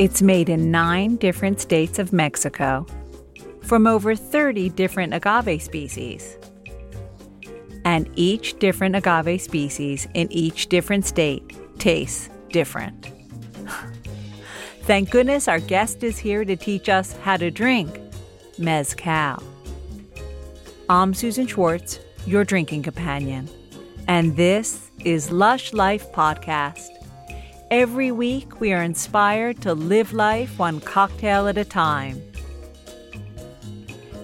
It's made in nine different states of Mexico from over 30 different agave species. And each different agave species in each different state tastes different. Thank goodness our guest is here to teach us how to drink Mezcal. I'm Susan Schwartz, your drinking companion, and this is Lush Life Podcast. Every week, we are inspired to live life one cocktail at a time.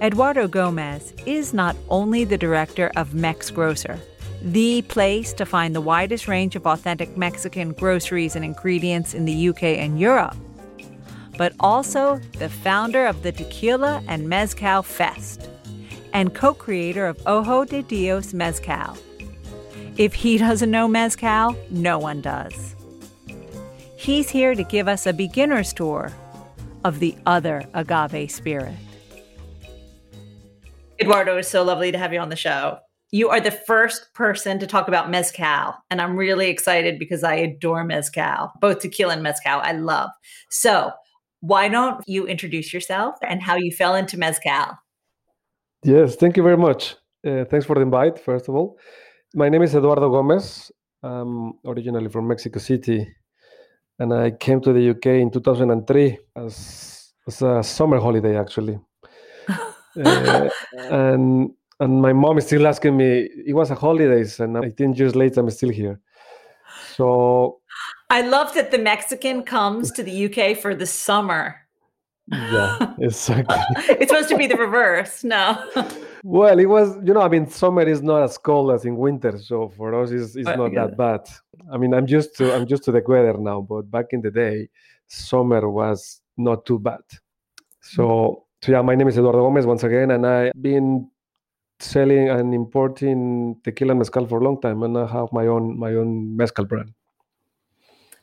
Eduardo Gomez is not only the director of Mex Grocer, the place to find the widest range of authentic Mexican groceries and ingredients in the UK and Europe, but also the founder of the Tequila and Mezcal Fest and co creator of Ojo de Dios Mezcal. If he doesn't know Mezcal, no one does. He's here to give us a beginner's tour of the other agave spirit. Eduardo, it's so lovely to have you on the show. You are the first person to talk about mezcal, and I'm really excited because I adore mezcal, both tequila and mezcal. I love. So, why don't you introduce yourself and how you fell into mezcal? Yes, thank you very much. Uh, thanks for the invite, first of all. My name is Eduardo Gomez. I'm originally from Mexico City, and I came to the UK in 2003 as, as a summer holiday, actually. uh, and and my mom is still asking me, it was a holidays, and 18 years later, I'm still here. So I love that the Mexican comes to the UK for the summer. Yeah, exactly. it's supposed to be the reverse. No. well, it was, you know, I mean, summer is not as cold as in winter, so for us, it's, it's not that bad. I mean, I'm used to I'm used to the weather now, but back in the day, summer was not too bad. So, mm. so yeah, my name is Eduardo Gomez once again, and I've been selling and importing tequila and mezcal for a long time, and I have my own my own mezcal brand.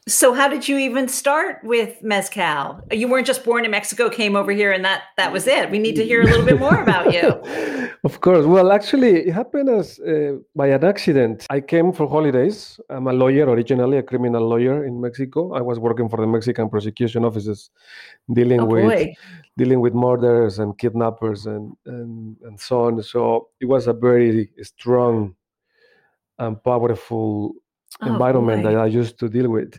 So how did you even start with mezcal? You weren't just born in Mexico, came over here, and that that was it. We need to hear a little bit more about you. of course. Well, actually, it happened as uh, by an accident. I came for holidays. I'm a lawyer originally, a criminal lawyer in Mexico. I was working for the Mexican prosecution offices, dealing oh, with boy. dealing with murders and kidnappers and, and and so on. So it was a very strong and powerful oh, environment boy. that I used to deal with.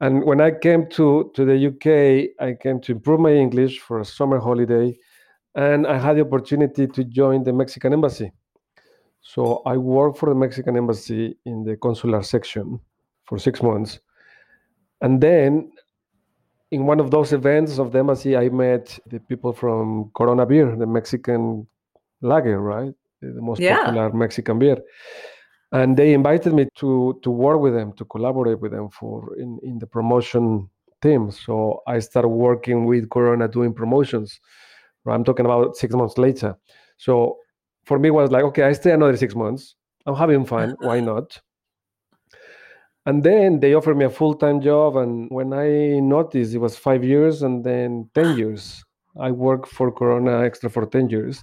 And when I came to, to the UK, I came to improve my English for a summer holiday, and I had the opportunity to join the Mexican embassy. So I worked for the Mexican embassy in the consular section for six months. And then in one of those events of the embassy, I met the people from Corona Beer, the Mexican lager, right? The most yeah. popular Mexican beer and they invited me to to work with them to collaborate with them for in in the promotion team. So i started working with corona doing promotions. I'm talking about six months later. So for me was like okay i stay another six months. I'm having fun. Why not? And then they offered me a full-time job. And when i noticed it was five years and then 10 years. I worked for corona extra for 10 years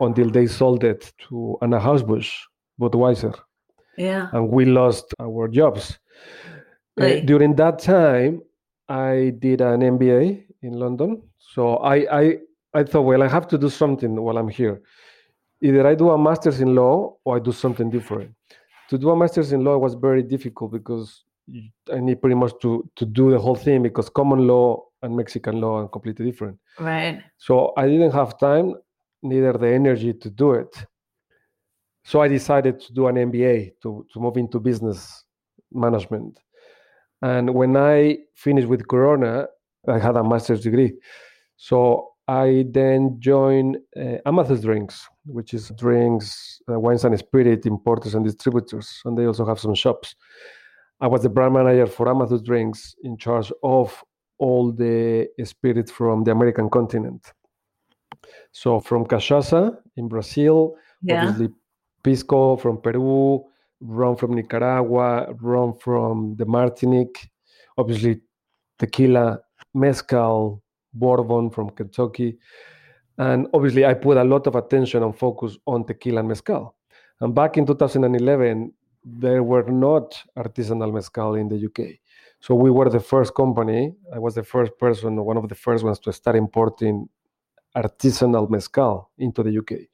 until they sold it to anna Busch budweiser yeah. and we lost our jobs. Uh, during that time, I did an MBA in London. So I, I, I thought, well, I have to do something while I'm here. Either I do a master's in law or I do something different. To do a master's in law was very difficult because I need pretty much to, to do the whole thing because common law and Mexican law are completely different. Right. So I didn't have time, neither the energy to do it. So I decided to do an MBA to, to move into business management. And when I finished with Corona, I had a master's degree. So I then joined uh, Amathus Drinks, which is drinks, uh, wines and spirit importers and distributors. And they also have some shops. I was the brand manager for Amathus Drinks in charge of all the spirits from the American continent. So from cachaça in Brazil, yeah. obviously pisco from Peru, rum from Nicaragua, rum from the Martinique, obviously tequila, mezcal, bourbon from Kentucky. And obviously, I put a lot of attention and focus on tequila and mezcal. And back in 2011, there were not artisanal mezcal in the UK. So we were the first company. I was the first person, one of the first ones to start importing artisanal mezcal into the UK.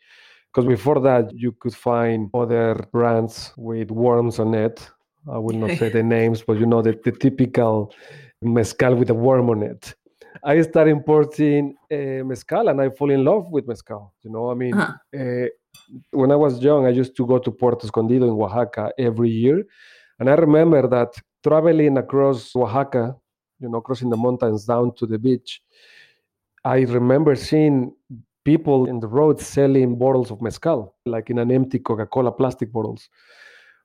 Because before that, you could find other brands with worms on it. I will not say the names, but you know the, the typical mezcal with a worm on it. I started importing uh, mezcal and I fall in love with mezcal. You know, I mean, uh-huh. uh, when I was young, I used to go to Puerto Escondido in Oaxaca every year. And I remember that traveling across Oaxaca, you know, crossing the mountains down to the beach, I remember seeing people in the road selling bottles of mezcal, like in an empty Coca-Cola plastic bottles.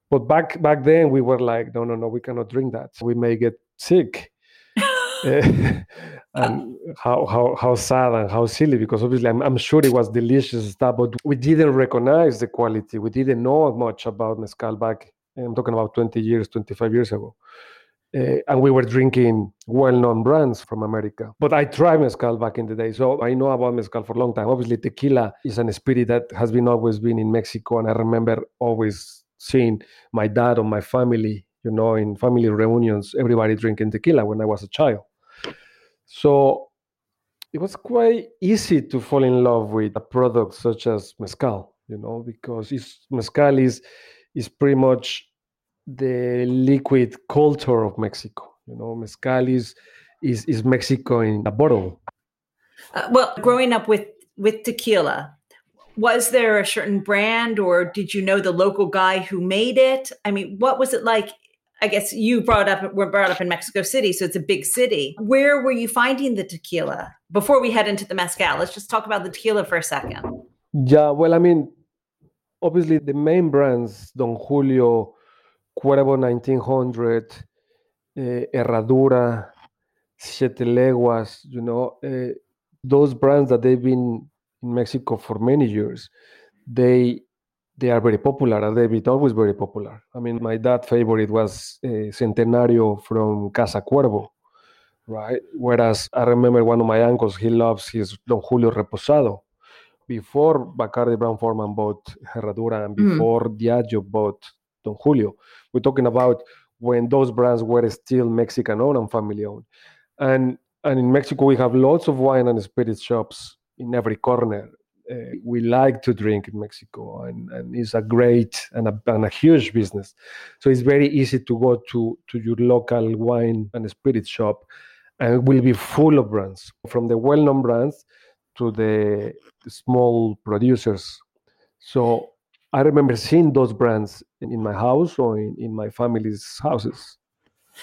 But back back then we were like, no, no, no, we cannot drink that. We may get sick. Eh, and how, how how sad and how silly because obviously I'm, I'm sure it was delicious stuff but we didn't recognize the quality we didn't know much about mezcal back i'm talking about 20 years 25 years ago uh, and we were drinking well-known brands from America. But I tried mezcal back in the day, so I know about mezcal for a long time. Obviously, tequila is an spirit that has been always been in Mexico, and I remember always seeing my dad or my family, you know, in family reunions, everybody drinking tequila when I was a child. So it was quite easy to fall in love with a product such as mezcal, you know, because it's, mezcal is is pretty much the liquid culture of Mexico. You know, mezcal is is, is Mexico in a bottle. Uh, well, growing up with with tequila, was there a certain brand, or did you know the local guy who made it? I mean, what was it like? I guess you brought up were brought up in Mexico City, so it's a big city. Where were you finding the tequila? Before we head into the mezcal, let's just talk about the tequila for a second. Yeah, well, I mean, obviously the main brands, Don Julio, Cuervo 1900, uh, Herradura, Siete Leguas, you know, uh, those brands that they've been in Mexico for many years, they they are very popular and they've been always very popular. I mean, my dad's favorite was uh, Centenario from Casa Cuervo, right? Whereas I remember one of my uncles, he loves his Don Julio Reposado. Before Bacardi Brown-Forman bought Herradura and mm. before mm. Diageo bought Don Julio. We're talking about when those brands were still Mexican owned and family owned. And and in Mexico we have lots of wine and spirit shops in every corner. Uh, we like to drink in Mexico, and, and it's a great and a, and a huge business. So it's very easy to go to to your local wine and spirit shop, and it will be full of brands, from the well-known brands to the small producers. So I remember seeing those brands in, my house or in, in my family's houses.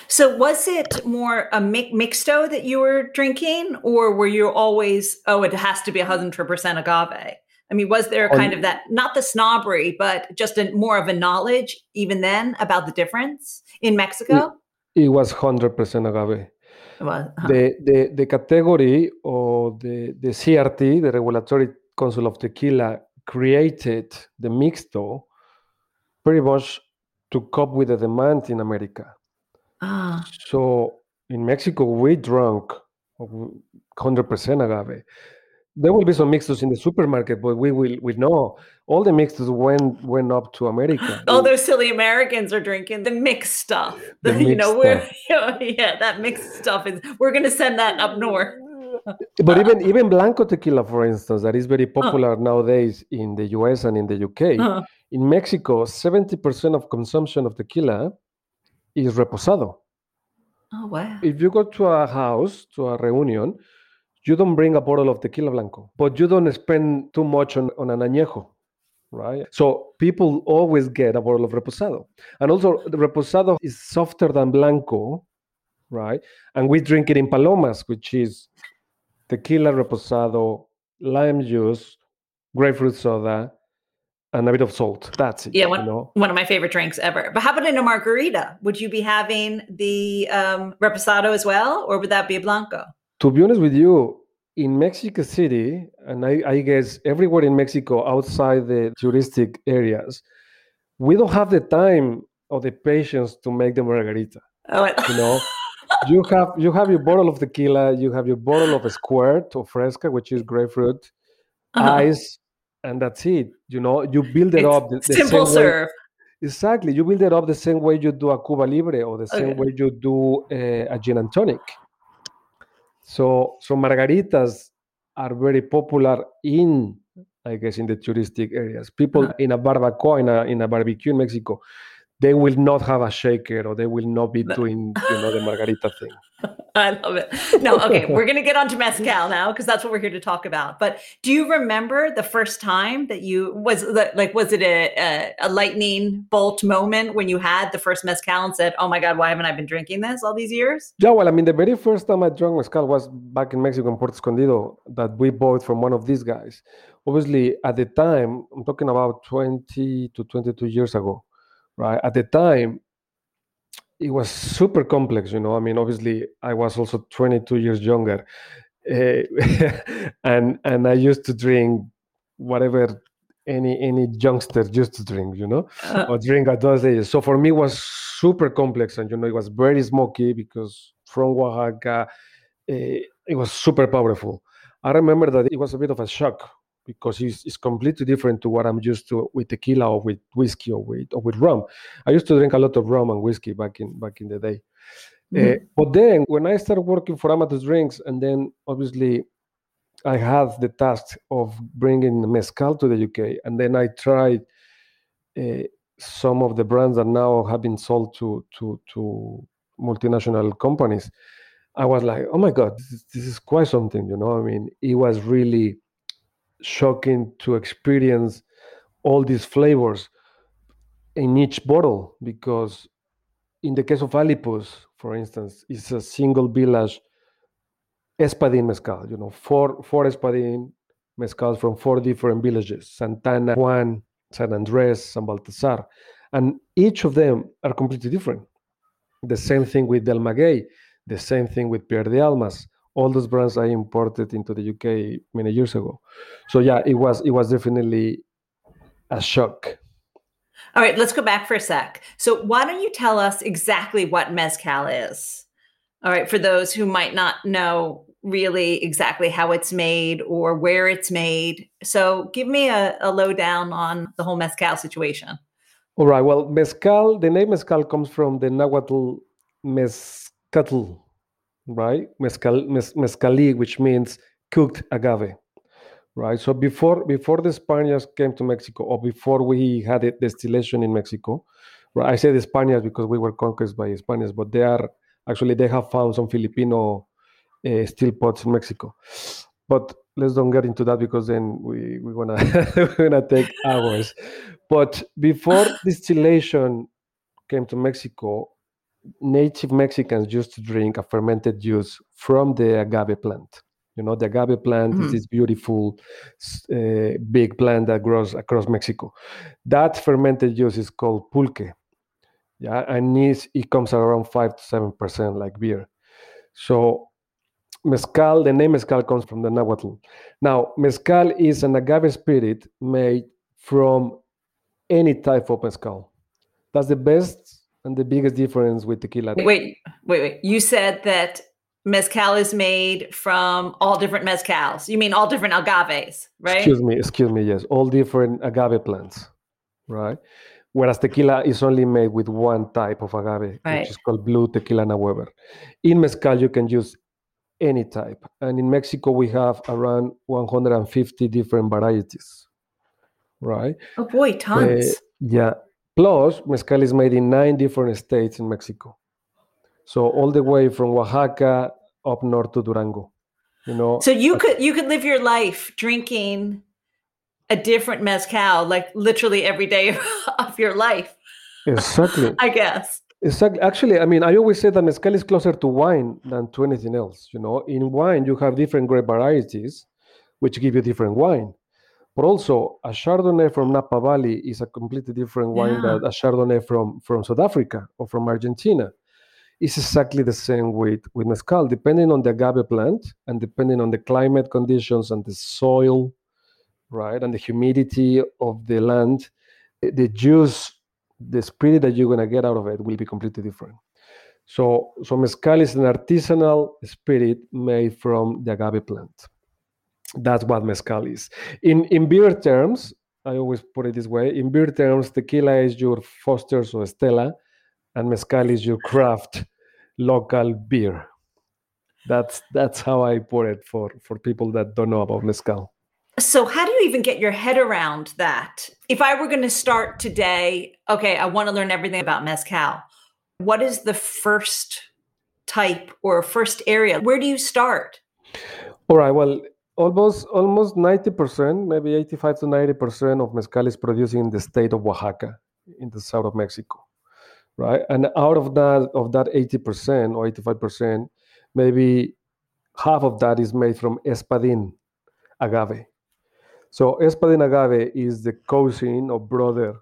So was it more a mi- mixto that you were drinking, or were you always, oh, it has to be a 100% agave? I mean, was there a kind um, of that, not the snobbery, but just a, more of a knowledge even then about the difference in Mexico? It, it was 100% agave. Was, huh. the, the, the category or the, the CRT, the Regulatory Council of Tequila, created the mixto pretty much to cope with the demand in America. Ah. So in Mexico, we drank 100% agave. There will be some mixtos in the supermarket, but we will we know all the mixtos went went up to America. All those silly Americans are drinking the mixed stuff. The you mixed know, we're yeah, that mixed stuff is we're gonna send that up north but even even blanco tequila, for instance, that is very popular nowadays in the US and in the UK. Uh-huh. In Mexico, seventy percent of consumption of tequila is reposado. Oh wow! If you go to a house to a reunion, you don't bring a bottle of tequila blanco, but you don't spend too much on, on an añejo right? So people always get a bottle of reposado. And also the reposado is softer than blanco, right? And we drink it in palomas, which is tequila reposado, lime juice, grapefruit soda, and a bit of salt. That's it. Yeah, one, you know? one of my favorite drinks ever. But how about in a margarita? Would you be having the um, reposado as well, or would that be a blanco? To be honest with you, in Mexico City, and I, I guess everywhere in Mexico outside the touristic areas, we don't have the time or the patience to make the margarita. Oh, you know. you have you have your bottle of tequila, you have your bottle of a squirt or fresca, which is grapefruit, uh-huh. ice, and that's it. You know, you build it it's up. The, the simple serve. Way, Exactly. You build it up the same way you do a Cuba Libre or the same Okay. way you do uh, a gin and tonic. So, so margaritas are very popular in, I guess, in the touristic areas. People Uh-huh. in a barbacoa, in a, in a barbecue in Mexico, they will not have a shaker or they will not be doing, you know, the margarita thing. I love it. No, okay, we're going to get onto mezcal now because that's what we're here to talk about. But do you remember the first time that you was like was it a, a a lightning bolt moment when you had the first mezcal and said, "Oh my god, why haven't I been drinking this all these years?" Yeah, well, I mean, the very first time I drank mezcal was back in Mexico in Puerto Escondido that we bought from one of these guys. Obviously, at the time, I'm talking about 20 to 22 years ago, right? At the time, it was super complex, you know. I mean, obviously, I was also 22 years younger, eh, and and I used to drink whatever any any youngster used to drink, you know Uh, or drink at those days. So for me, it was super complex, and you know, it was very smoky because from Oaxaca, eh, it was super powerful. I remember that it was a bit of a shock because it's, it's completely different to what I'm used to with tequila or with whiskey or with or with rum. I used to drink a lot of rum and whiskey back in back in the day. Eh, but then when I started working for Amathus Drinks, and then obviously I had the task of bringing mezcal to the UK, and then I tried uh, some of the brands that now have been sold to to to multinational companies. I was like, oh my god, this this is quite something, you know. I mean, it was really shocking to experience all these flavors in each bottle because in the case of Alipus, for instance, it's a single village espadín mezcal. You know, four four espadín mezcals from four different villages: Santana, Juan, San Andres, San Baltasar, and each of them are completely different. The same thing with Del Maguey, the same thing with Pierde Almas. All those brands I imported into the UK many years ago. So yeah, it was it was definitely a shock. All right, let's go back for a sec. So, why don't you tell us exactly what mezcal is? All right, for those who might not know really exactly how it's made or where it's made. So, give me a, a lowdown on the whole mezcal situation. All right. Well, mezcal. The name mezcal comes from the Nahuatl mezcatl, right? Mezcal, mez, mezcali, which means cooked agave, right? So before before the Spaniards came to Mexico, or before we had a distillation in Mexico, right? I say the Spaniards because we were conquered by Spaniards, but they are actually they have found some Filipino uh, steel pots in Mexico. But let's don't get into that because then we we're gonna we're gonna take hours. But before distillation came to Mexico, native Mexicans used to drink a fermented juice from the agave plant. You know, the agave plant is Mhm. this beautiful, uh, big plant that grows across Mexico. That fermented juice is called pulque. Yeah, and it's, it comes around five to seven percent, like beer. So, mezcal, the name mezcal comes from the Nahuatl. Now, mezcal is an agave spirit made from any type of mezcal. That's the best and the biggest difference with tequila. Wait, wait, wait. You said that mezcal is made from all different mezcals. You mean all different agaves, right? Excuse me, excuse me, yes, all different agave plants, right? Whereas tequila is only made with one type of agave, Right. which is called blue tequilana Weber. In mezcal, you can use any type. And in Mexico, we have around 150 different varieties, right? Oh boy, eh, tons. Yeah. Plus, mezcal is made in nine different states in Mexico. So all the way from Oaxaca up north to Durango. You know, So you could you could live your life drinking a different mezcal, like literally every day of your life, exactly. I guess. Exactly. Actually, I mean, I always say that mezcal is closer to wine than to anything else. You know, in wine you have different grape varieties, which give you different wine. But also, a Chardonnay from Napa Valley is a completely different wine Yeah. than a Chardonnay from from South Africa or from Argentina. It's exactly the same with with mezcal, depending on the agave plant and depending on the climate conditions and the soil, right, and the humidity of the land. eh, The juice the spirit that you're gonna get out of it will be completely different. So, so mezcal is an artisanal spirit made from the agave plant. That's what mezcal is. In in beer terms, I always put it this way. In beer terms, tequila is your Foster's or Stella, and mezcal is your craft local beer. That's that's how I put it for for people that don't know about mezcal. So, how do you even get your head around that? If I were going to start today, okay, I want to learn everything about mezcal. What is the first type or first area? Where do you start? All right. Well, almost almost 90%, maybe 85 to 90% of mezcal is produced in the state of Oaxaca, in the south of Mexico. Right? And out of that of that 80% or 85%, maybe half of that is made from espadin agave. So espadin agave is the cousin or brother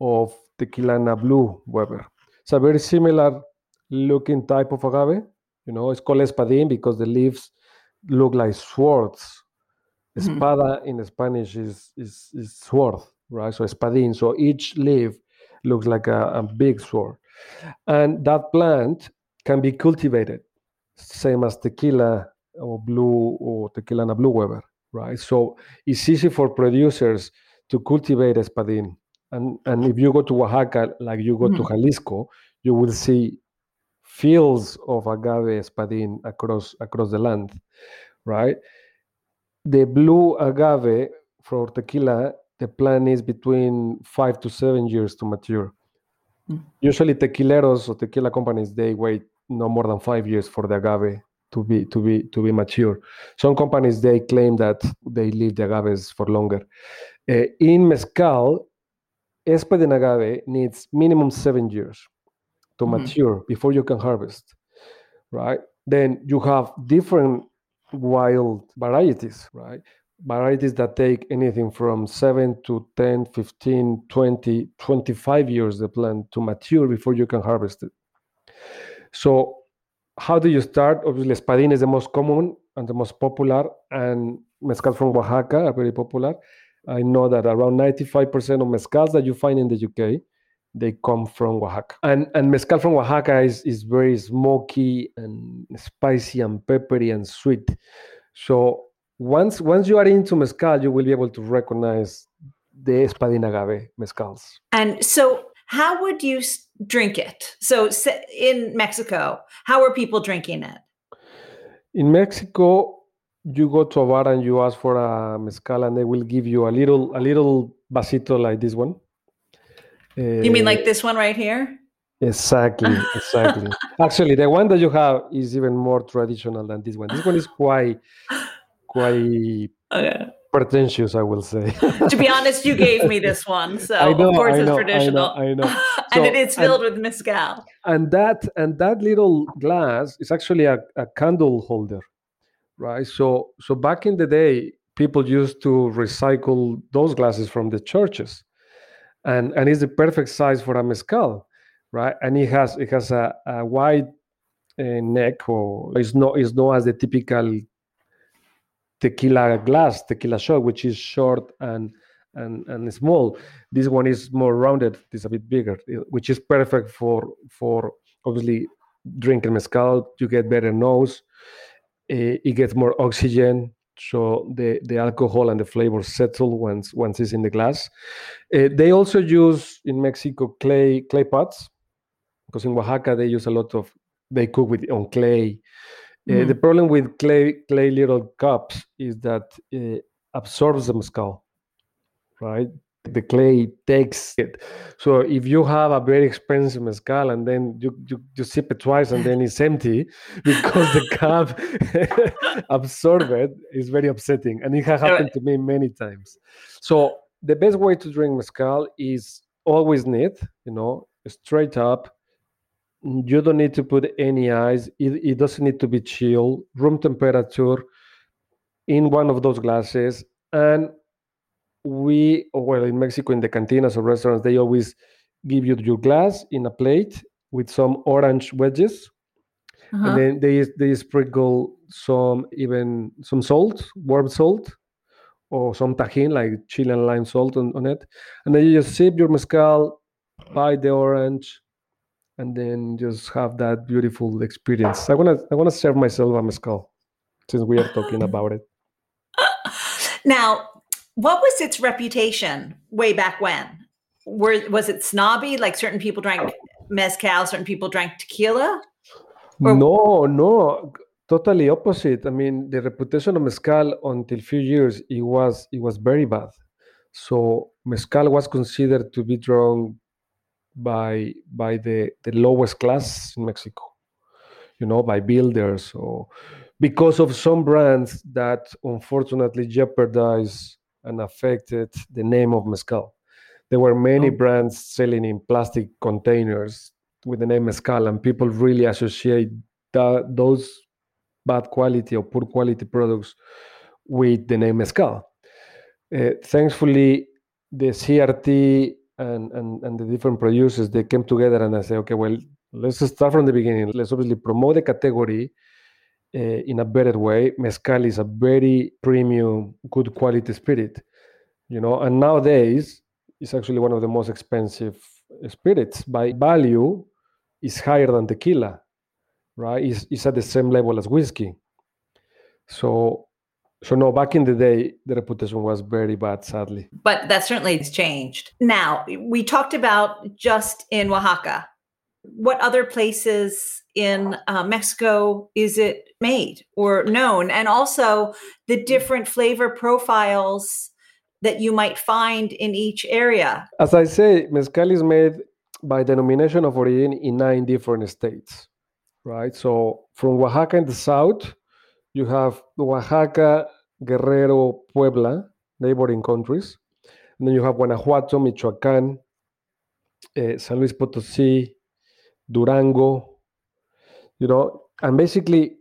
of Tequilana Blue Weber. It's a very similar looking type of agave. You know, it's called espadin because the leaves look like swords. Mm-hmm. Espada in Spanish is, is, is sword, right? So espadin. So each leaf looks like a, a big sword. And that plant can be cultivated, same as tequila or blue or Tequilana Blue Weber, right? So it's easy for producers to cultivate espadin. And, and if you go to Oaxaca, like you go mm-hmm. to Jalisco, you will see fields of agave espadin across across the land, right? The blue agave for tequila, the plan is between five to seven years to mature. Mm. Usually, tequileros or tequila companies they wait no more than five years for the agave to be to be to be mature. Some companies they claim that they leave the agaves for longer. Uh, in mezcal, espadin agave needs minimum seven years to mm-hmm. mature before you can harvest, right? Then you have different wild varieties, right? Varieties that take anything from 7 to 10, 15, 20, 25 years the plant to mature before you can harvest it. So, how do you start? Obviously, espadin is the most common and the most popular, and mezcal from Oaxaca are very popular. I know that around 95% of mezcals that you find in the UK they come from Oaxaca. And and mezcal from Oaxaca is, is very smoky and spicy and peppery and sweet. So once once you are into mezcal, you will be able to recognize the espadin agave mezcals. And so how would you drink it? So in Mexico, how are people drinking it? In Mexico, you go to a bar and you ask for a mezcal and they will give you a little a little vasito like this one Uh, you mean like this one right here? Exactly, exactly. Actually, the one that you have is even more traditional than this one. This one is quite, quite okay. pretentious, I will say. to be honest, you gave me this one, so know, of course know, it's traditional. I know, I know. So, and it is filled and, with mezcal. And that and that little glass is actually a, a candle holder, right? So so back in the day, people used to recycle those glasses from the churches and and it's the perfect size for a mezcal, right? And it has it has a, a wide uh, neck, or it's not it's not as the typical tequila glass, tequila shot, which is short and and and small. This one is more rounded. It's a bit bigger, which is perfect for for obviously drinking mezcal. You get better nose. Uh, it gets more oxygen so the, the alcohol and the flavor settle once once it's in the glass. Uh, they also use in Mexico clay clay pots because in Oaxaca they use a lot of they cook with on clay. Uh, mm. The problem with clay clay little cups is that it absorbs the mezcal, right? The clay takes it. So if you have a very expensive mezcal and then you, you, you sip it twice and then it's empty because the cup absorbed it is very upsetting. And it has happened to me many times. So the best way to drink mezcal is always neat, you know, straight up. You don't need to put any ice. It, it doesn't need to be chill, room temperature in one of those glasses. And we well in mexico in the cantinas or restaurants they always give you your glass in a plate with some orange wedges. Uh-huh. and then they they sprinkle some even some salt warm salt or some tajin like chili and lime salt on, on it. And then you just sip your mezcal bite the orange and then just have that beautiful experience. I want to i want to serve myself a mezcal since we are talking about it. Now What was its reputation way back when? Were was it snobby? Like certain people drank mezcal, certain people drank tequila? Or- no, no, totally opposite. I mean, the reputation of mezcal until few years it was it was very bad. So mezcal was considered to be drunk by by the the lowest class in Mexico. You know, by builders or because of some brands that unfortunately jeopardized and affected the name of mezcal. There were many oh. brands selling in plastic containers with the name mezcal, and people really associate that, those bad quality or poor quality products with the name mezcal. Uh, thankfully, the CRT and, and, and the different producers they came together and I said, okay, well, let's start from the beginning. Let's obviously promote the category uh, in a better way. Mezcal is a very premium, good quality spirit, you know. And nowadays, it's actually one of the most expensive spirits by value. Is higher than tequila, right? It's, it's at the same level as whiskey. So so no, back in the day, the reputation was very bad, sadly. But that certainly has changed. Now we talked about just in Oaxaca. What other places in uh, Mexico is it made or known? And also the different flavor profiles that you might find in each area. As I say, mezcal is made by denomination of origin in nine different states, right? So from Oaxaca in the south, you have Oaxaca, Guerrero, Puebla, neighboring countries. And then you have Guanajuato, Michoacán, uh, San Luis Potosí, Durango, you know, and basically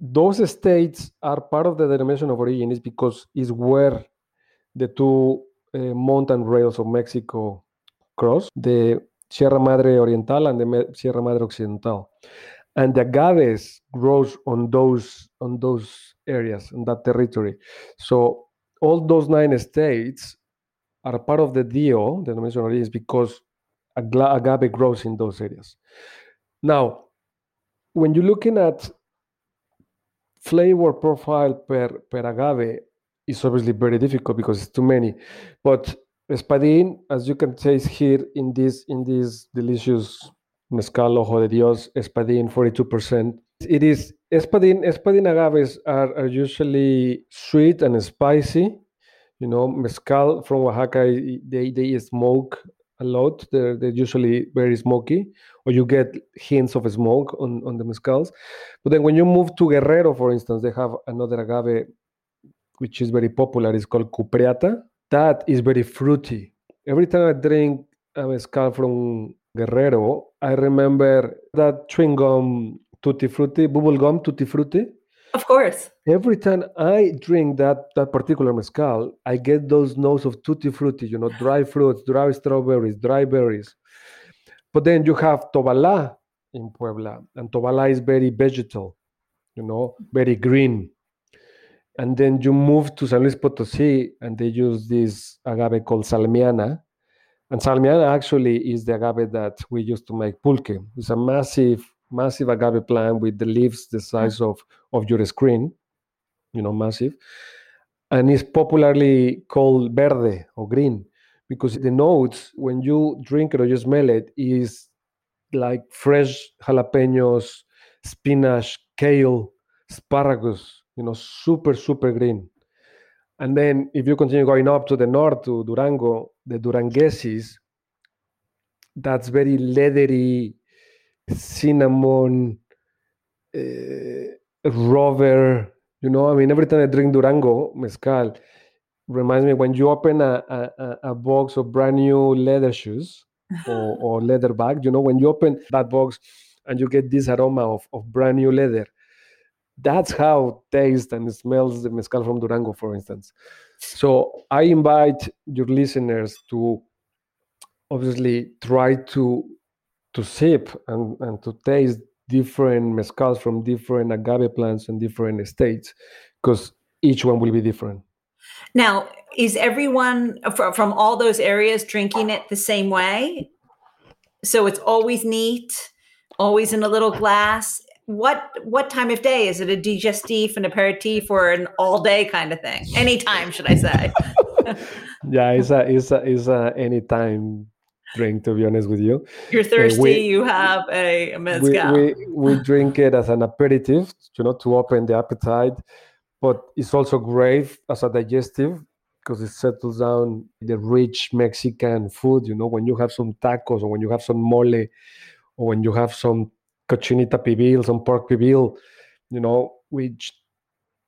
those states are part of the denomination of origin is because is where the two uh, mountain rails of Mexico cross, the Sierra Madre Oriental and the Sierra Madre Occidental. And the agaves grows on those on those areas in that territory. So all those nine states are part of the deal, the denomination origin, is because agave grows in those areas. Now, when you're looking at flavor profile per, per agave, is obviously very difficult because it's too many. But espadín, as you can taste here in this in this delicious mezcal ojo de Dios, espadín, 42%. It is espadín. Espadín agaves are, are usually sweet and spicy. You know, mezcal from Oaxaca, they, they smoke a lot. They're, they're usually very smoky, or you get hints of smoke on, on the mezcals. But then when you move to Guerrero, for instance, they have another agave which is very popular. It's called Cupreata. That is very fruity. Every time I drink a mezcal from Guerrero, I remember that chewing gum tutti frutti, bubble gum tutti frutti. Of course. Every time I drink that that particular mezcal, I get those notes of tutti frutti, you know, dry fruits, dry strawberries, dry berries. But then you have Tobalá in Puebla, and Tobalá is very vegetal, you know, very green. And then you move to San Luis Potosí, and they use this agave called Salmiana. And Salmiana actually is the agave that we use to make pulque. It's a massive massive agave plant with the leaves the size of, of your screen, you know, massive. And it's popularly called verde or green because the notes, when you drink it or you smell it, is like fresh jalapenos, spinach, kale, asparagus, you know, super, super green. And then if you continue going up to the north to Durango, the Durangensis, that's very leathery, cinnamon, uh, rover. You know, I mean, every time I drink Durango mezcal, reminds me when you open a, a, a box of brand new leather shoes or, or leather bag, you know, when you open that box and you get this aroma of, of brand new leather, that's how taste and smells the mezcal from Durango, for instance. So I invite your listeners to obviously try to to sip and, and to taste different mezcals from different agave plants and different states because each one will be different. Now, is everyone from all those areas drinking it the same way? So it's always neat, always in a little glass. what what time of day is it? A digestif, an aperitif, or an all day kind of thing? Anytime, should I say? yeah, it's a it's a it's a anytime drink. To be honest with you, you're thirsty. Uh, we, you have a, a mezcal. We, we, we drink it as an aperitif, you know, to open the appetite, but it's also great as a digestive because it settles down the rich Mexican food. You know, when you have some tacos or when you have some mole or when you have some cochinita pibil, some pork pibil, you know, which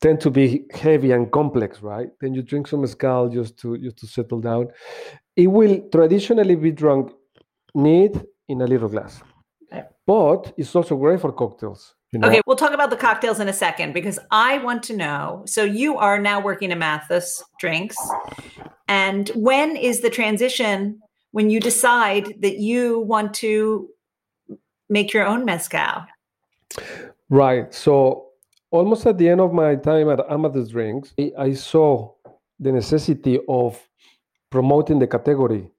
tend to be heavy and complex, right? Then you drink some mezcal just to just to settle down. It will traditionally be drunk neat in a little glass, but it's also great for cocktails. You know? Okay, we'll talk about the cocktails in a second because I want to know. So you are now working at Mathis Drinks, and when is the transition when you decide that you want to make your own mezcal? Right. So almost at the end of my time at Amathus Drinks, I saw the necessity of promoting the category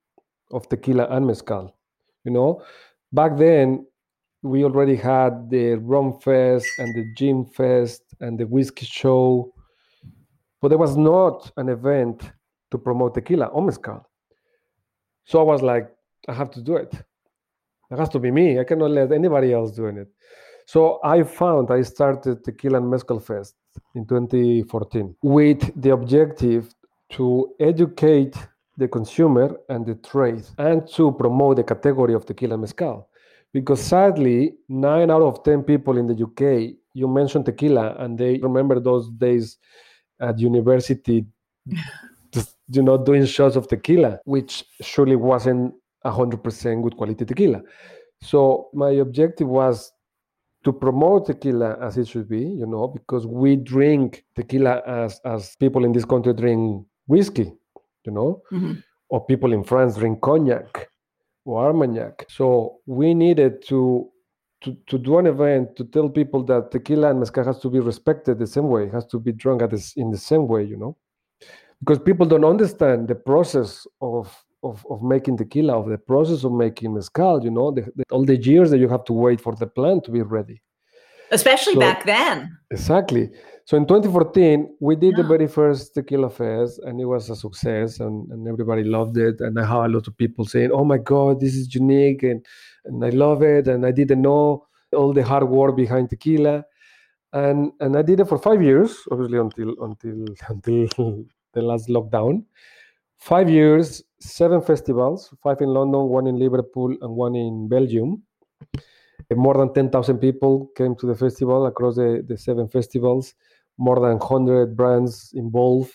of tequila and mezcal. You know, back then we already had the rum fest and the gin fest and the whiskey show, but there was not an event to promote tequila or mezcal. So I was like, I have to do it. It has to be me. I cannot let anybody else doing it. So I found I started Tequila and Mezcal Fest in 2014 with the objective to educate the consumer and the trade and to promote the category of tequila and mezcal. Because sadly, nine out of 10 people in the UK, you mentioned tequila and they remember those days at university, just, you know, doing shots of tequila, which surely wasn't 100% good quality tequila. So my objective was to promote tequila as it should be, you know, because we drink tequila as as people in this country drink whiskey, you know, mm-hmm. or people in France drink cognac or armagnac. So we needed to to, to do an event to tell people that tequila and mezcal has to be respected the same way, has to be drunk at this, in the same way, you know, because people don't understand the process of of, of making tequila, of the process of making mezcal, you know, the, the, all the years that you have to wait for the plant to be ready. Especially so, back then. Exactly. So in 2014, we did yeah. the very first Tequila Fest and it was a success and, and everybody loved it. And I had a lot of people saying, oh my God, this is unique and, and I love it. And I didn't know all the hard work behind tequila. And, and I did it for five years, obviously until until until the last lockdown. Five years, seven festivals, five in London, one in Liverpool, and one in Belgium. Eh, more than 10,000 people came to the festival across the, the seven festivals, more than 100 brands involved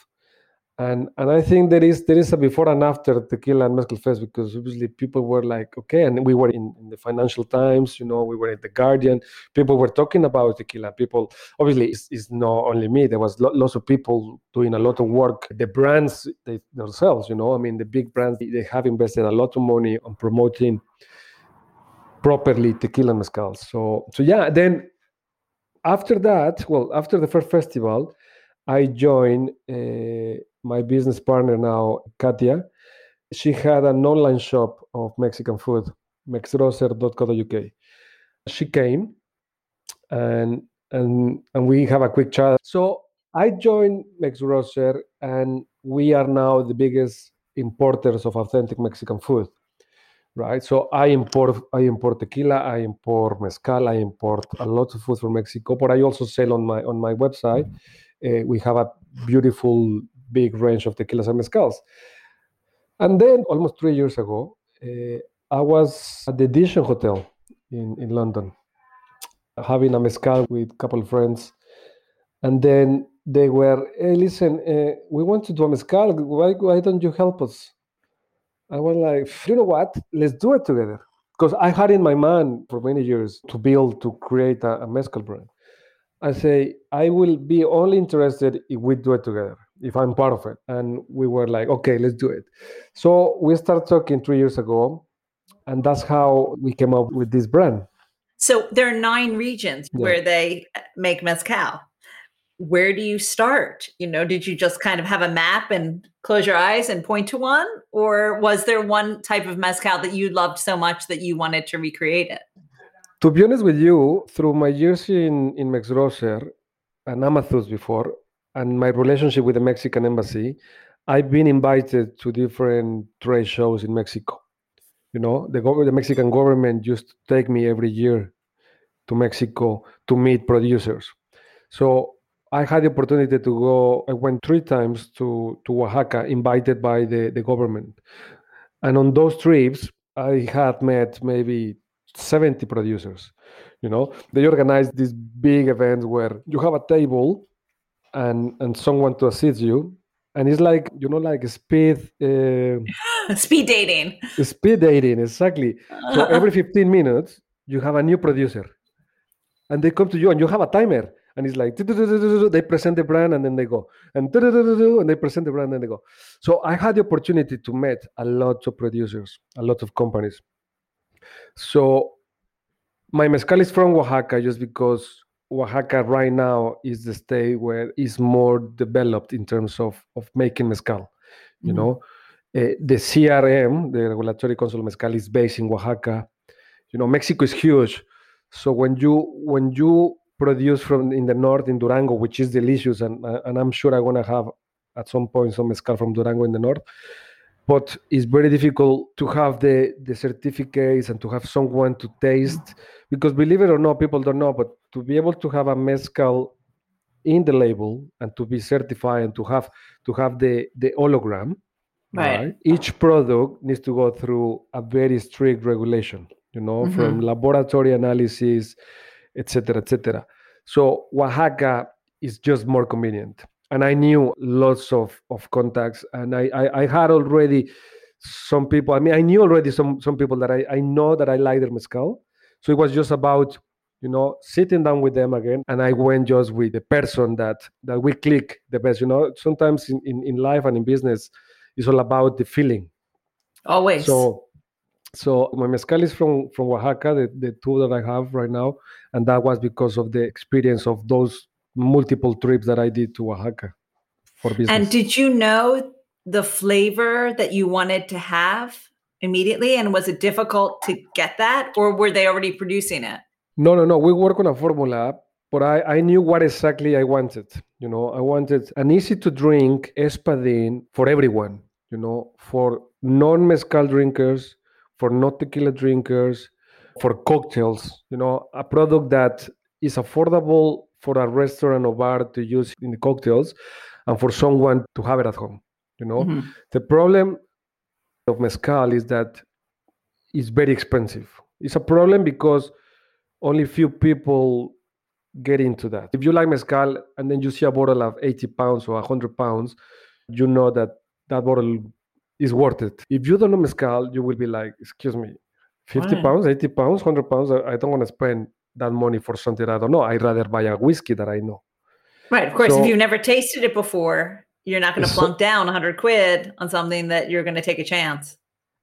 and and I think there is there is a before and after Tequila and Mezcal Fest because obviously people were like, okay, and we were in, in, the Financial Times, you know, we were in the Guardian. People were talking about tequila. People obviously it's, it's not only me. There was lo- lots of people doing a lot of work. The brands they, themselves, you know, I mean, the big brands they have invested a lot of money on promoting properly tequila mezcal. So so yeah, then after that, well, after the first festival. I joined uh, my business partner now, Katia, she had an online shop of Mexican food, mexgrocer.co.uk. She came and and and we have a quick chat. So I joined Mex Grocer and we are now the biggest importers of authentic Mexican food. Right. So I import I import tequila, I import mezcal, I import a lot of food from Mexico, but I also sell on my on my website. Uh, we have a beautiful big range of tequilas and mezcals. And then almost three years ago, uh, I was at the Edition Hotel in, in London, having a mezcal with a couple of friends. And then they were, hey, listen, uh, we want to do a mezcal. Why, why don't you help us? I was like, you know what? Let's do it together. Because I had in my mind for many years to build, to create a, a mezcal brand. I say, I will be only interested if we do it together if I'm part of it. And we were like, okay, let's do it. So we started talking three years ago, and that's how we came up with this brand. So there are nine regions yeah. where they make mezcal. Where do you start? You know, did you just kind of have a map and close your eyes and point to one? Or was there one type of mezcal that you loved so much that you wanted to recreate it? To be honest with you, through my years in, in Mex and Amathus before, and my relationship with the Mexican embassy, I've been invited to different trade shows in Mexico. You know, the, the Mexican government used to take me every year to Mexico to meet producers. So I had the opportunity to go. I went three times to, to Oaxaca, invited by the, the government. And on those trips, I had met maybe 70 producers. You know, they organize these big events where you have a table and and someone to assist you. And it's like, you know, like speed uh, speed dating. Speed dating, exactly. So every 15 minutes, you have a new producer. And they come to you and you have a timer and it's like they present the brand and then they go and and they present the brand and they go. So i had the opportunity to meet a lot of producers a lot of companies. So my mezcal is from oaxaca just because oaxaca right now is the state where is more developed in terms of of making mezcal you mm-hmm. know? Uh, the crm the regulatory council of mezcal is based in oaxaca. You know mexico is huge. So when you when you produced from in the north in Durango, which is delicious, and uh, and I'm sure I'm gonna have at some point some mezcal from Durango in the north. But it's very difficult to have the the certificates and to have someone to taste because believe it or not, people don't know, but to be able to have a mezcal in the label and to be certified and to have to have the the hologram, right? right each product needs to go through a very strict regulation. You know, mm-hmm. from laboratory analysis etc., etc. So Oaxaca is just more convenient. And I knew lots of, of contacts, and I, I, I had already some people. I mean, I knew already some some people that I, I know that I like their mezcal. So it was just about you know sitting down with them again and i went just with the person that that we click the best you know sometimes in, in, in life and in business it's all about the feeling always so so my mezcal is from from Oaxaca, the, the two that I have right now, and that was because of the experience of those multiple trips that I did to Oaxaca for business. And did you know the flavor that you wanted to have immediately? And was it difficult to get that, or were they already producing it? No, no, no. We work on a formula, but I, I knew what exactly I wanted. You know, I wanted an easy to drink espadin for everyone. You know, for non mezcal drinkers for not tequila drinkers, for cocktails, you know, a product that is affordable for a restaurant or bar to use in the cocktails and for someone to have it at home. You know, mm-hmm. the problem of mezcal is that it's very expensive. It's a problem because only few people get into that. If you like mezcal and then you see a bottle of 80 pounds or 100 pounds, you know that that bottle is worth it. If you don't know mezcal, you will be like, excuse me, 50 right. pounds, 80 pounds, 100 pounds. I don't want to spend that money for something I don't know. I'd rather buy a whiskey that I know. Right. Of course, so, if you've never tasted it before, you're not going to plunk down 100 quid on something that you're going to take a chance.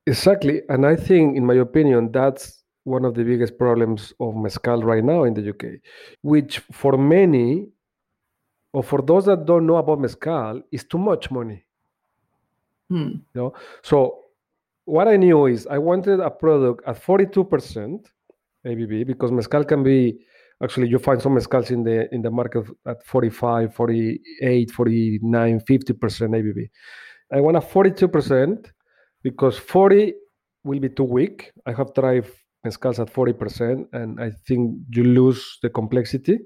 Exactly. And I think, in my opinion, that's one of the biggest problems of mezcal right now in the UK, which for many, or for those that don't know about mezcal, is too much money. Hmm. You know, so what I knew is I wanted a product at 42% ABV because mezcal can be actually you find some mezcals in the in the market at 45, 48, 49, 50% ABV. I want a 42% because 40 will be too weak. I have tried mezcals at 40% and I think you lose the complexity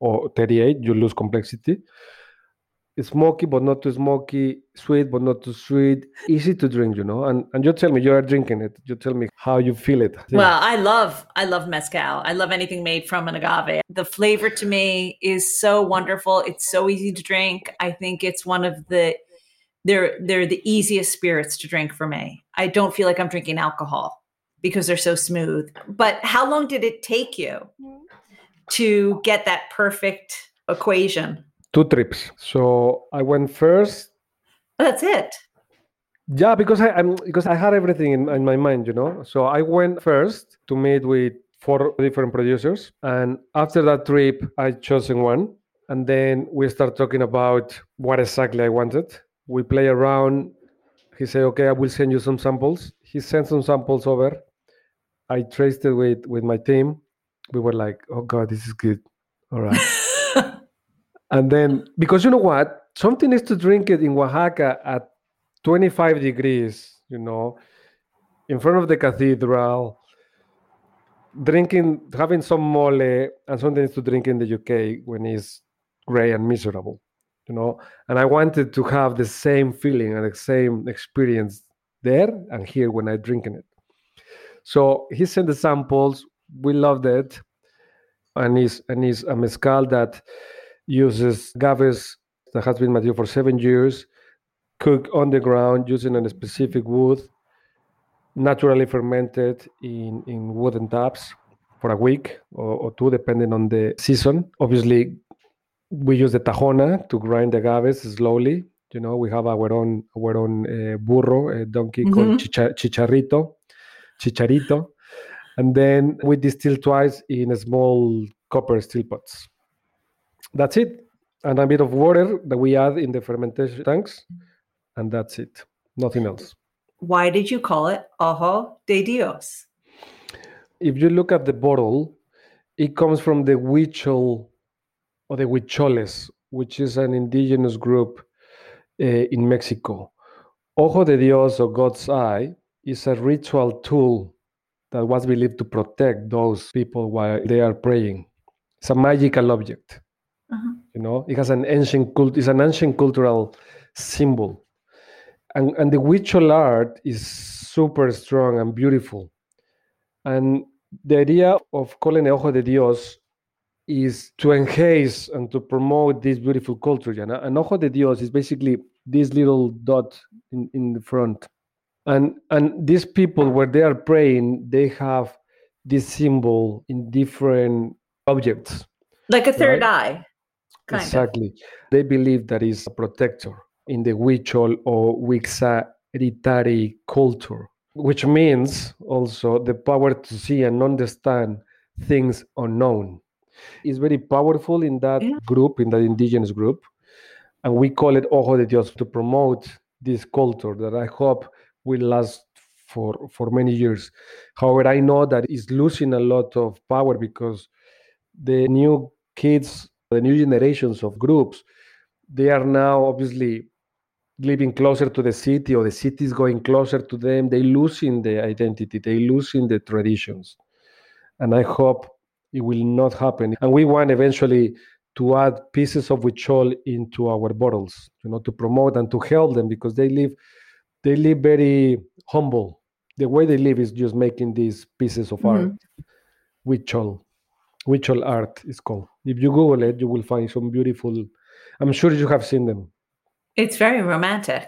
or 38 you lose complexity smoky but not too smoky, sweet but not too sweet, easy to drink, you know. And and you tell me you are drinking it. You tell me how you feel it. Well, I love I love mezcal. I love anything made from an agave. The flavor to me is so wonderful. It's so easy to drink. I think it's one of the they're they're the easiest spirits to drink for me. I don't feel like I'm drinking alcohol because they're so smooth. But how long did it take you to get that perfect equation? Two trips. So I went first. Oh, that's it. Yeah, because I am because I had everything in, in my mind, you know. So I went first to meet with four different producers, and after that trip, I chosen one, and then we start talking about what exactly I wanted. We play around. He said, "Okay, I will send you some samples." He sent some samples over. I traced it with with my team, we were like, oh God, this is good. All right. and then, because you know what? Something is to drink it in Oaxaca at 25 degrees, you know, in front of the cathedral, drinking, having some mole, and something is to drink in the UK when it's gray and miserable, you know. And I wanted to have the same feeling and the same experience there and here when I drinking it. So he sent the samples. We loved it, and is and is a mezcal that uses agaves that has been matured for seven years, cooked on the ground using a specific wood, naturally fermented in in wooden taps for a week or, or two, depending on the season. Obviously, we use the tajona to grind the agaves slowly. You know, we have our own our own uh, burro, a donkey mm-hmm. called chicha, chicharrito, chicharito, and then we distill twice in small copper steel pots. That's it, and a bit of water that we add in the fermentation tanks, and that's it. Nothing else. Why did you call it Ojo de Dios? If you look at the bottle, it comes from the Huichol or the Huicholes, which is an indigenous group uh, in Mexico. Ojo de Dios or God's eye is a ritual tool that was believed to protect those people while they are praying. It's a magical object. Uh-huh. You know, it has an ancient cult. It's an ancient cultural symbol, and and the ritual art is super strong and beautiful. And the idea of calling Ojo de Dios is to enhance and to promote this beautiful culture. And, Ojo de Dios is basically this little dot in, in the front. And and these people where they are praying, they have this symbol in different objects. Like a third right? eye. Exactly. Of. They believe that is a protector in the Huichol or Wixárikari culture, which means also the power to see and understand things unknown is very powerful in that yeah. group, in that indigenous group. And we call it Ojo de Dios to promote this culture that I hope will last for, for many years. However, I know that it's losing a lot of power because the new kids, the new generations of groups, they are now obviously living closer to the city or the city is going closer to them. They losing the identity, they losing the traditions. And I hope it will not happen. And we want eventually to add pieces of huichol into our bottles, you know, to promote and to help them because they live they live very humble. The way they live is just making these pieces of mm-hmm. art. Huichol. Huichol art is called. If you Google it, you will find some beautiful I'm sure you have seen them. It's very romantic.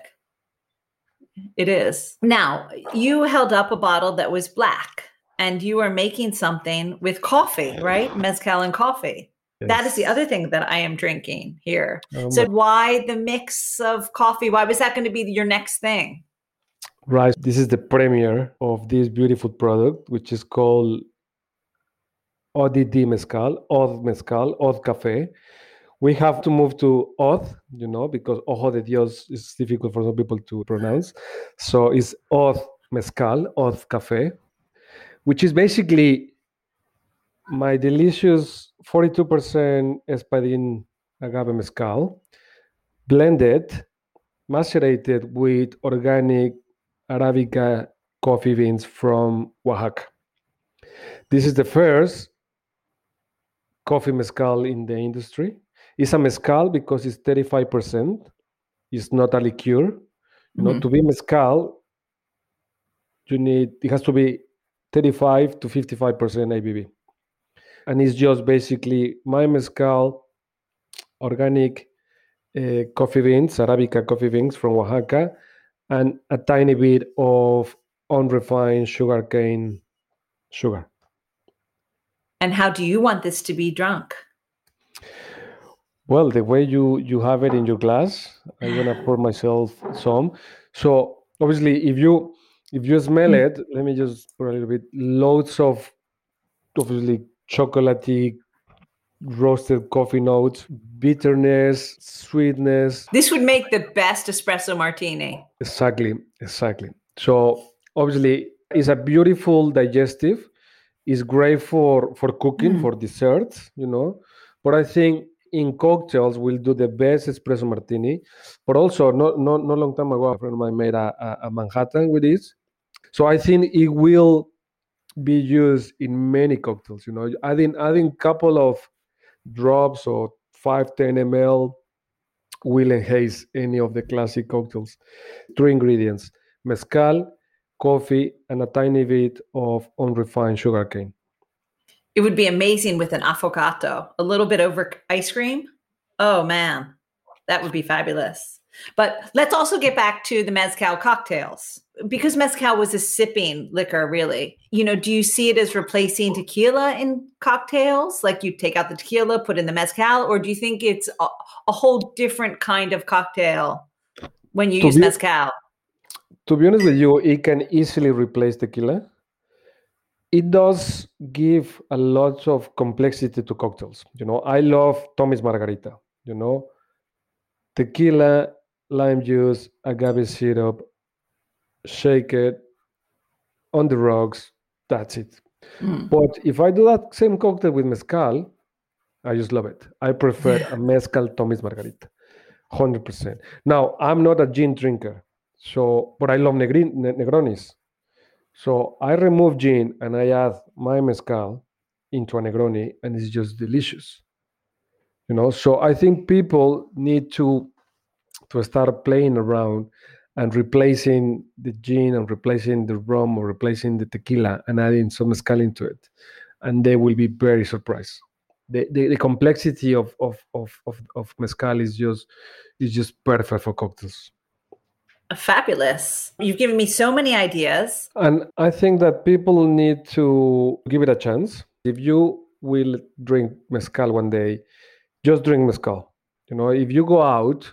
It is. Now, you held up a bottle that was black and you are making something with coffee, right? Mezcal and coffee. Yes. That is the other thing that I am drinking here. Um, so, why the mix of coffee? Why was that going to be your next thing? Right. This is the premiere of this beautiful product, which is called ODD Mezcal, Odd Mezcal, Odd Cafe. We have to move to Odd, you know, because Ojo de Dios is difficult for some people to pronounce. So it's Odd Mezcal, Odd Cafe which is basically my delicious 42% espadin agave mezcal blended, macerated with organic Arabica coffee beans from Oaxaca. This is the first coffee mezcal in the industry. It's a mezcal because it's 35%. It's not a liqueur. You mm-hmm. know, to be mezcal, you need it has to be 35 to 55% ABV. And it's just basically my mezcal, organic uh, coffee beans, Arabica coffee beans from Oaxaca, and a tiny bit of unrefined sugarcane sugar. And how do you want this to be drunk? Well, the way you you have it in your glass, I'm gonna pour myself some. So obviously, if you if you smell mm. it, let me just pour a little bit. Loads of obviously chocolatey roasted coffee notes, bitterness, sweetness. This would make the best espresso martini. Exactly, exactly. So obviously, it's a beautiful digestive. Is great for for cooking Mm. for desserts, you know. But I think in cocktails we'll do the best espresso martini. But also, not not not long time ago, a friend of mine made a, a, a Manhattan with this. So I think it will be used in many cocktails. You know, adding adding couple of drops or 5 10 ml will enhance any of the classic cocktails. Three ingredients: mezcal, coffee, and a tiny bit of unrefined sugarcane. It would be amazing with an affogato, a little bit over ice cream. Oh man, that would be fabulous. But let's also get back to the mezcal cocktails because mezcal was a sipping liquor, really. You know, do you see it as replacing tequila in cocktails? Like you take out the tequila, put in the mezcal, or do you think it's a, a whole different kind of cocktail when you To use be- mezcal? To be honest with you, it can easily replace tequila. It does give a lot of complexity to cocktails. You know, I love Tommy's Margarita. You know, tequila, lime juice, agave syrup, shake it on the rocks. That's it. Mm. But if I do that same cocktail with mezcal, I just love it. I prefer a mezcal Tommy's Margarita, hundred percent. Now I'm not a gin drinker, so but I love negrin, ne- Negronis. So I remove gin and I add my mezcal into a Negroni, and it's just delicious. You know, so I think people need to to start playing around and replacing the gin and replacing the rum or replacing the tequila and adding some mezcal into it, and they will be very surprised. The, the, the complexity of, of, of, of, of mezcal is just is just perfect for cocktails. Fabulous. You've given me so many ideas. And I think that people need to give it a chance. If you will drink mezcal one day, just drink mezcal. You know, if you go out,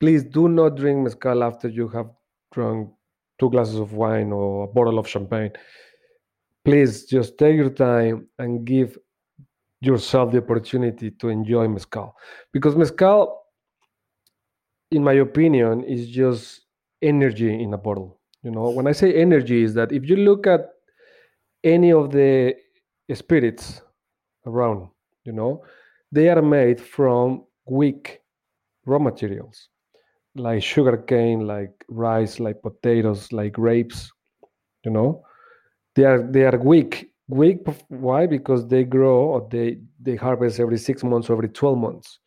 please do not drink mezcal after you have drunk two glasses of wine or a bottle of champagne. Please just take your time and give yourself the opportunity to enjoy mezcal. Because mezcal, in my opinion, is just energy in a bottle. You know, when I say energy, is that if you look at any of the spirits around, you know, they are made from weak raw materials like sugarcane, like rice, like potatoes, like grapes. You know, they are they are weak. Weak. Why? Because they grow or they they harvest every six months or every twelve months.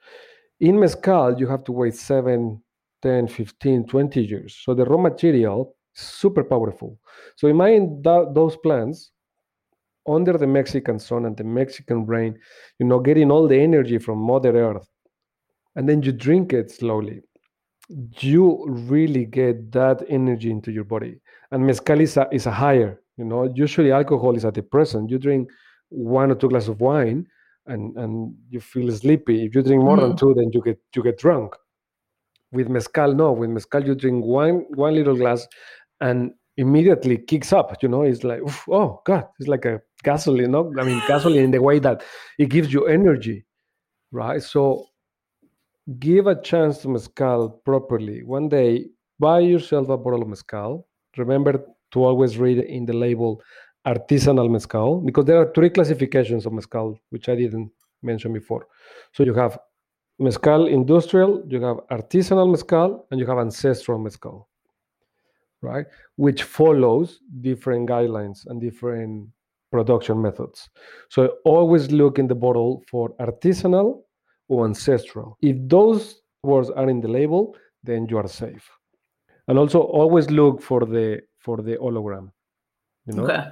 In mezcal, you have to wait 7, 10, 15, 20 years. So the raw material is super powerful. So imagine tha- those plants under the Mexican sun and the Mexican rain, you know, getting all the energy from Mother Earth, and then you drink it slowly. You really get that energy into your body. And mezcal is a, is a higher, you know, usually alcohol is a depressant. You drink one or two glasses of wine and, and you feel sleepy. If you drink more than Mm. two, then you get you get drunk. With mezcal, no. With mezcal, you drink one one little glass and immediately kicks up. You know, it's like, "Oof, oh God, it's like a gasoline. No, I mean gasoline in the way that it gives you energy, right? So give a chance to mezcal properly. One day, buy yourself a bottle of mezcal. Remember to always read in the label artisanal mezcal because there are three classifications of mezcal, which I didn't mention before. So you have mezcal industrial, you have artisanal mezcal, and you have ancestral mezcal, right? Which follows different guidelines and different production methods. So always look in the bottle for artisanal or ancestral. If those words are in the label, then you are safe. And also always look for the for the hologram. You know, Okay.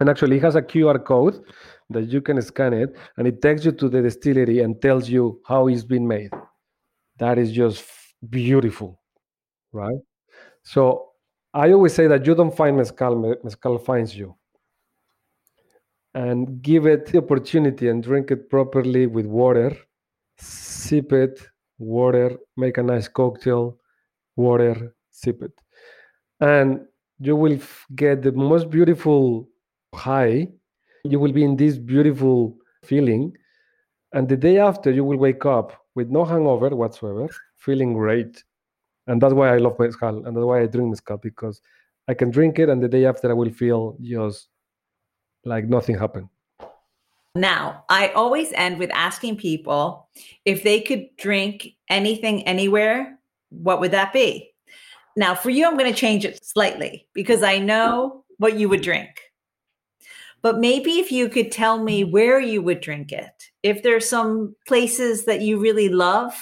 and actually it has a QR code that you can scan it, and it takes you to the distillery and tells you how it's been made. That is just beautiful, right? So I always say that you don't find mezcal, me- mezcal finds you. And give it the opportunity and drink it properly with water. Sip it, water, make a nice cocktail, water, sip it. And you will get the most beautiful high. You will be in this beautiful feeling. And the day after, you will wake up with no hangover whatsoever, feeling great. And that's why I love mezcal. And that's why I drink mezcal because I can drink it. And the day after, I will feel just like nothing happened. Now, I always end with asking people if they could drink anything anywhere, what would that be? Now, for you, I'm going to change it slightly because I know what you would drink. But maybe if you could tell me where you would drink it, if there's some places that you really love,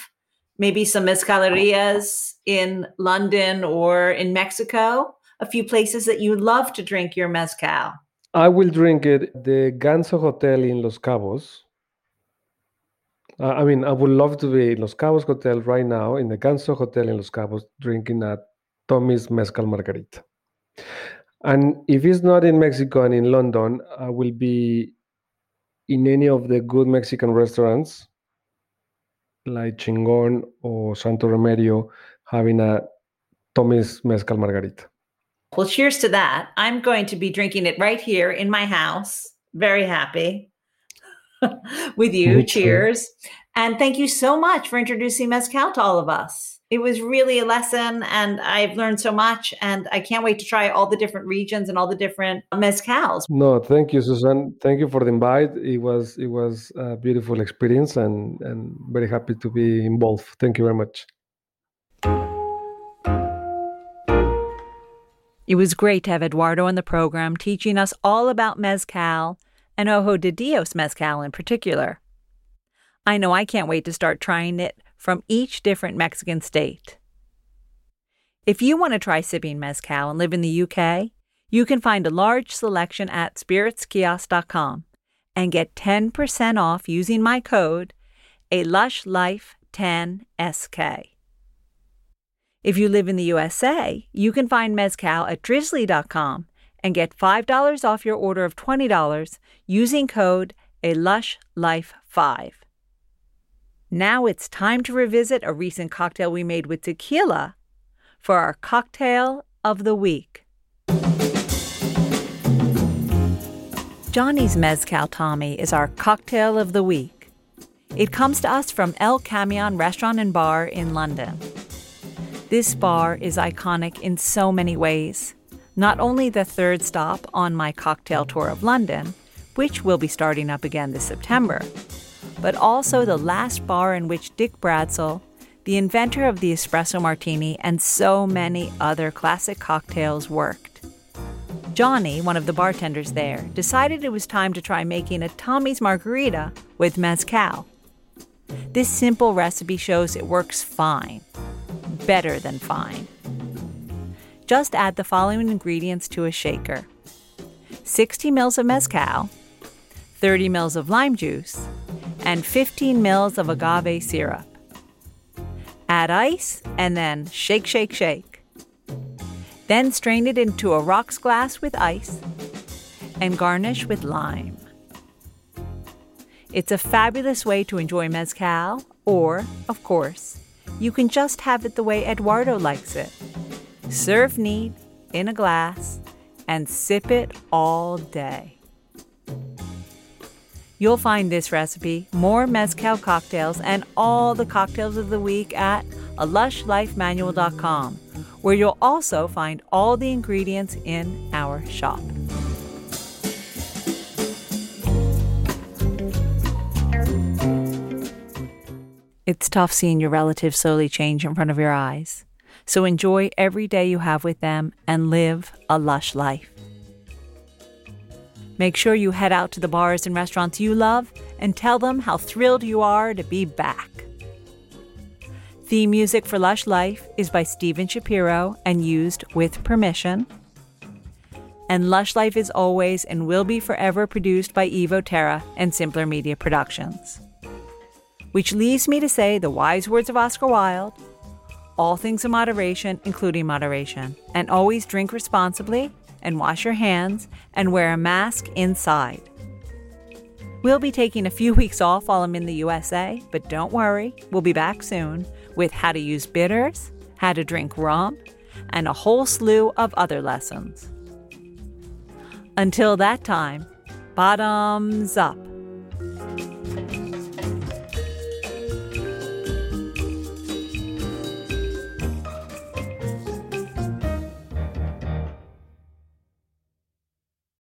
maybe some mezcalerias in London or in Mexico, a few places that you love to drink your mezcal. I will drink it the Ganso Hotel in Los Cabos. Uh, I mean, I would love to be in Los Cabos Hotel right now, in the Ganso Hotel in Los Cabos, drinking a Tommy's Mezcal Margarita. And if it's not in Mexico and in London, I will be in any of the good Mexican restaurants like Chingon or Santo Remedio having a Tommy's Mezcal Margarita. Well, cheers to that. I'm going to be drinking it right here in my house. Very happy with you. cheers. And thank you so much for introducing Mezcal to all of us it was really a lesson and I've learned so much and I can't wait to try all the different regions and all the different mezcals. No, thank you, Susan. Thank you for the invite. It was it was a beautiful experience and, and very happy to be involved. Thank you very much. It was great to have Eduardo on the program teaching us all about mezcal and Ojo de Dios mezcal in particular. I know I can't wait to start trying it from each different Mexican state. If you want to try sipping mezcal and live in the UK, you can find a large selection at spiritskiosk.com and get 10% off using my code a lush life 10sk. If you live in the USA, you can find mezcal at drizly.com and get $5 off your order of $20 using code a lush life 5. Now it's time to revisit a recent cocktail we made with tequila for our cocktail of the week. Johnny's Mezcal Tommy is our cocktail of the week. It comes to us from El Camion Restaurant and Bar in London. This bar is iconic in so many ways. Not only the third stop on my cocktail tour of London, which will be starting up again this September, but also the last bar in which Dick Bradsell, the inventor of the espresso martini and so many other classic cocktails, worked. Johnny, one of the bartenders there, decided it was time to try making a Tommy's margarita with mezcal. This simple recipe shows it works fine, better than fine. Just add the following ingredients to a shaker 60 mils of mezcal, 30 mils of lime juice, and 15 mils of agave syrup. Add ice and then shake, shake, shake. Then strain it into a rocks glass with ice and garnish with lime. It's a fabulous way to enjoy mezcal, or, of course, you can just have it the way Eduardo likes it. Serve neat, in a glass, and sip it all day. You'll find this recipe, more mezcal cocktails, and all the cocktails of the week at a lushlifemanual.com, where you'll also find all the ingredients in our shop. It's tough seeing your relatives slowly change in front of your eyes. So enjoy every day you have with them and live a lush life. Make sure you head out to the bars and restaurants you love and tell them how thrilled you are to be back. Theme music for Lush Life is by Steven Shapiro and used with permission. And Lush Life is always and will be forever produced by Evo Terra and Simpler Media Productions. Which leaves me to say the wise words of Oscar Wilde all things in moderation, including moderation, and always drink responsibly and wash your hands and wear a mask inside. We'll be taking a few weeks off while I'm in the USA, but don't worry, we'll be back soon with how to use bitters, how to drink rum, and a whole slew of other lessons. Until that time, bottoms up.